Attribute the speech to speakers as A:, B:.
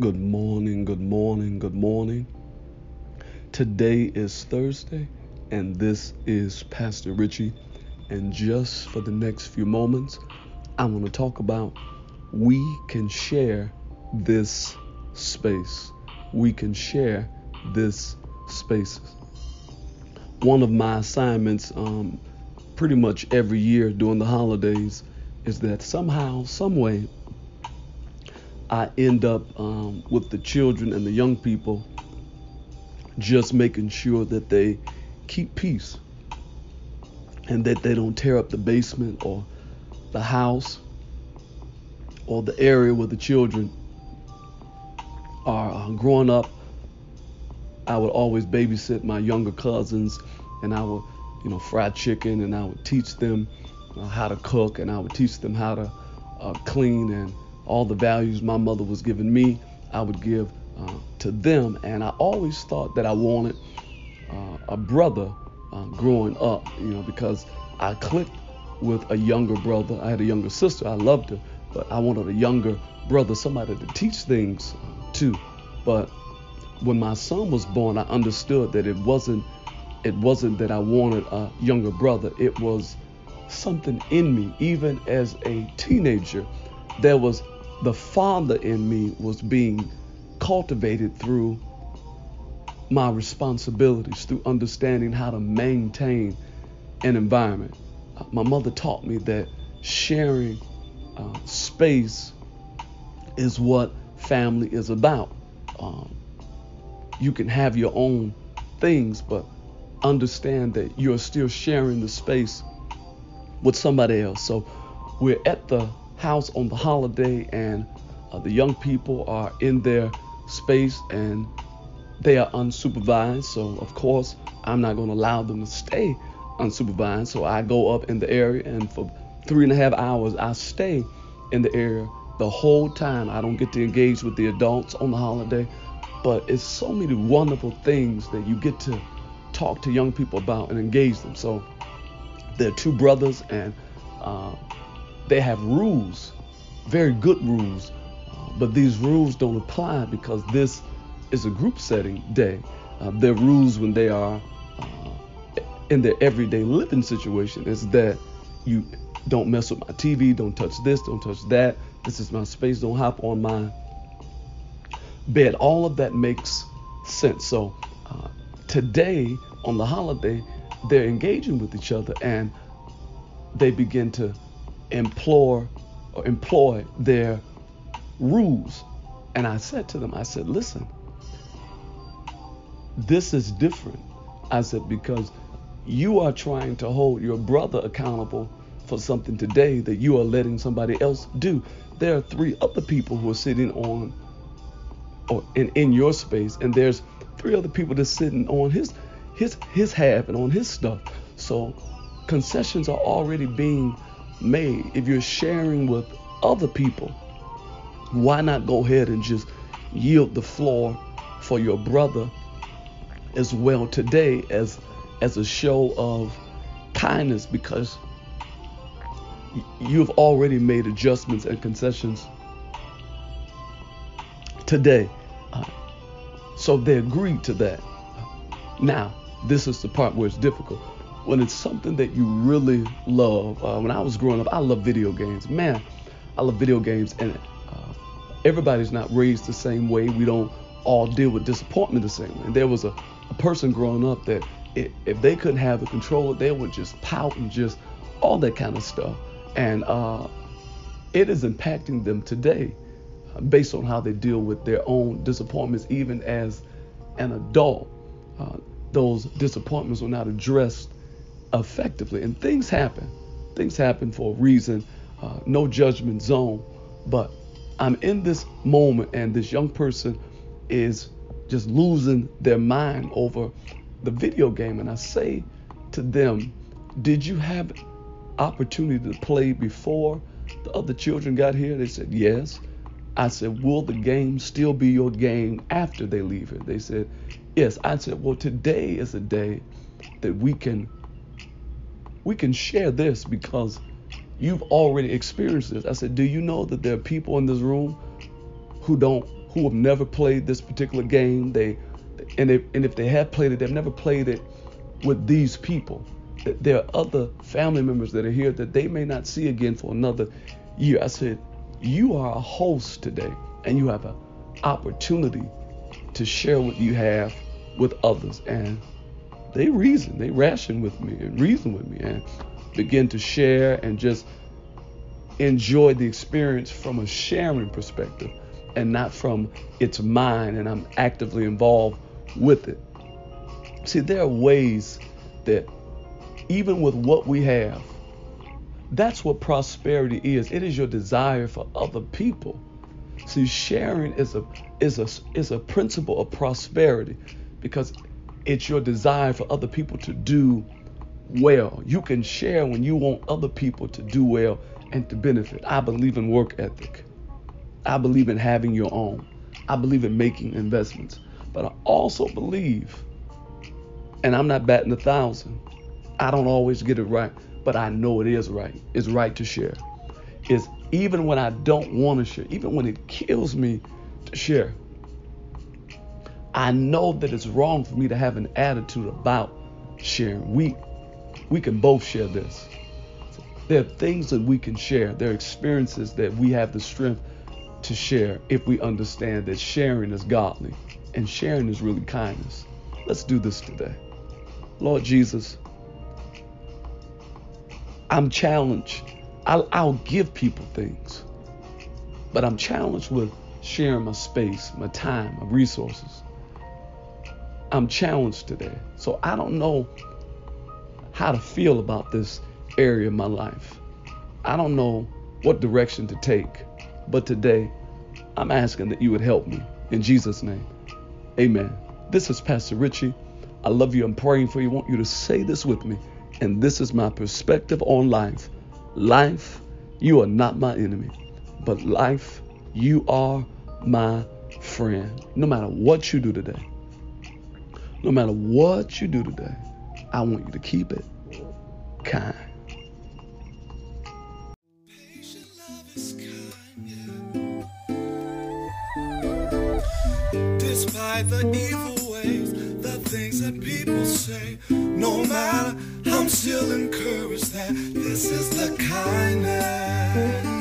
A: Good morning, good morning, good morning. Today is Thursday, and this is Pastor Richie. And just for the next few moments, I want to talk about we can share this space. We can share this space. One of my assignments, um, pretty much every year during the holidays, is that somehow, some way, I end up um, with the children and the young people just making sure that they keep peace and that they don't tear up the basement or the house or the area where the children are uh, growing up. I would always babysit my younger cousins and I would, you know, fry chicken and I would teach them uh, how to cook and I would teach them how to uh, clean and all the values my mother was giving me, I would give uh, to them. And I always thought that I wanted uh, a brother uh, growing up, you know, because I clicked with a younger brother. I had a younger sister. I loved her, but I wanted a younger brother, somebody to teach things to. But when my son was born, I understood that it wasn't it wasn't that I wanted a younger brother. It was something in me, even as a teenager. There was the father in me was being cultivated through my responsibilities, through understanding how to maintain an environment. Uh, my mother taught me that sharing uh, space is what family is about. Um, you can have your own things, but understand that you're still sharing the space with somebody else. So we're at the house on the holiday and uh, the young people are in their space and they are unsupervised. So, of course, I'm not going to allow them to stay unsupervised. So, I go up in the area and for three and a half hours, I stay in the area the whole time. I don't get to engage with the adults on the holiday, but it's so many wonderful things that you get to talk to young people about and engage them. So, there are two brothers and uh, they have rules, very good rules, but these rules don't apply because this is a group setting day. Uh, their rules when they are uh, in their everyday living situation is that you don't mess with my TV, don't touch this, don't touch that. This is my space, don't hop on my bed. All of that makes sense. So uh, today on the holiday, they're engaging with each other and they begin to implore or employ their rules. And I said to them, I said, listen, this is different. I said, because you are trying to hold your brother accountable for something today that you are letting somebody else do. There are three other people who are sitting on or in, in your space, and there's three other people that's sitting on his his his half and on his stuff. So concessions are already being made, if you're sharing with other people, why not go ahead and just yield the floor for your brother as well today as as a show of kindness because you've already made adjustments and concessions today. Uh, so they agreed to that. Now, this is the part where it's difficult when it's something that you really love. Uh, when I was growing up, I love video games. Man, I love video games, and uh, everybody's not raised the same way. We don't all deal with disappointment the same way. And there was a, a person growing up that it, if they couldn't have the controller, they would just pout and just all that kind of stuff. And uh, it is impacting them today uh, based on how they deal with their own disappointments, even as an adult. Uh, those disappointments were not addressed effectively. And things happen. Things happen for a reason. Uh, no judgment zone. But I'm in this moment, and this young person is just losing their mind over the video game. And I say to them, Did you have opportunity to play before the other children got here? They said, Yes. I said, Will the game still be your game after they leave here? They said, Yes. I said, Well, today is a day that we can we can share this because you've already experienced this. I said, Do you know that there are people in this room who don't who have never played this particular game. They and if, and if they have played it, they've never played it with these people. There are other family members that are here that they may not see again for another year. I said, you are a host today, and you have an opportunity to share what you have with others. And they reason, they ration with me and reason with me and begin to share and just enjoy the experience from a sharing perspective and not from it's mine and I'm actively involved with it. See, there are ways that even with what we have, that's what prosperity is. It is your desire for other people. See, sharing is a is a is a principle of prosperity because it's your desire for other people to do well. You can share when you want other people to do well and to benefit. I believe in work ethic. I believe in having your own. I believe in making investments. But I also believe, and I'm not batting a thousand, I don't always get it right, but I know it is right. It's right to share. Is even when I don't want to share, even when it kills me to share, I know that it's wrong for me to have an attitude about sharing. We we can both share this. There are things that we can share. There are experiences that we have the strength to share if we understand that sharing is godly and sharing is really kindness. Let's do this today. Lord Jesus, I'm challenged. I'll, I'll give people things, but I'm challenged with sharing my space, my time, my resources. I'm challenged today. So I don't know how to feel about this area of my life. I don't know what direction to take, but today I'm asking that you would help me. In Jesus' name. Amen. This is Pastor Richie. I love you. I'm praying for you. I want you to say this with me. And this is my perspective on life. Life, you are not my enemy, but life, you are my friend. No matter what you do today, no matter what you do today, I want you to keep it kind.
B: despite the evil ways, the things that people say. No matter, I'm still encouraged that this is the kindness.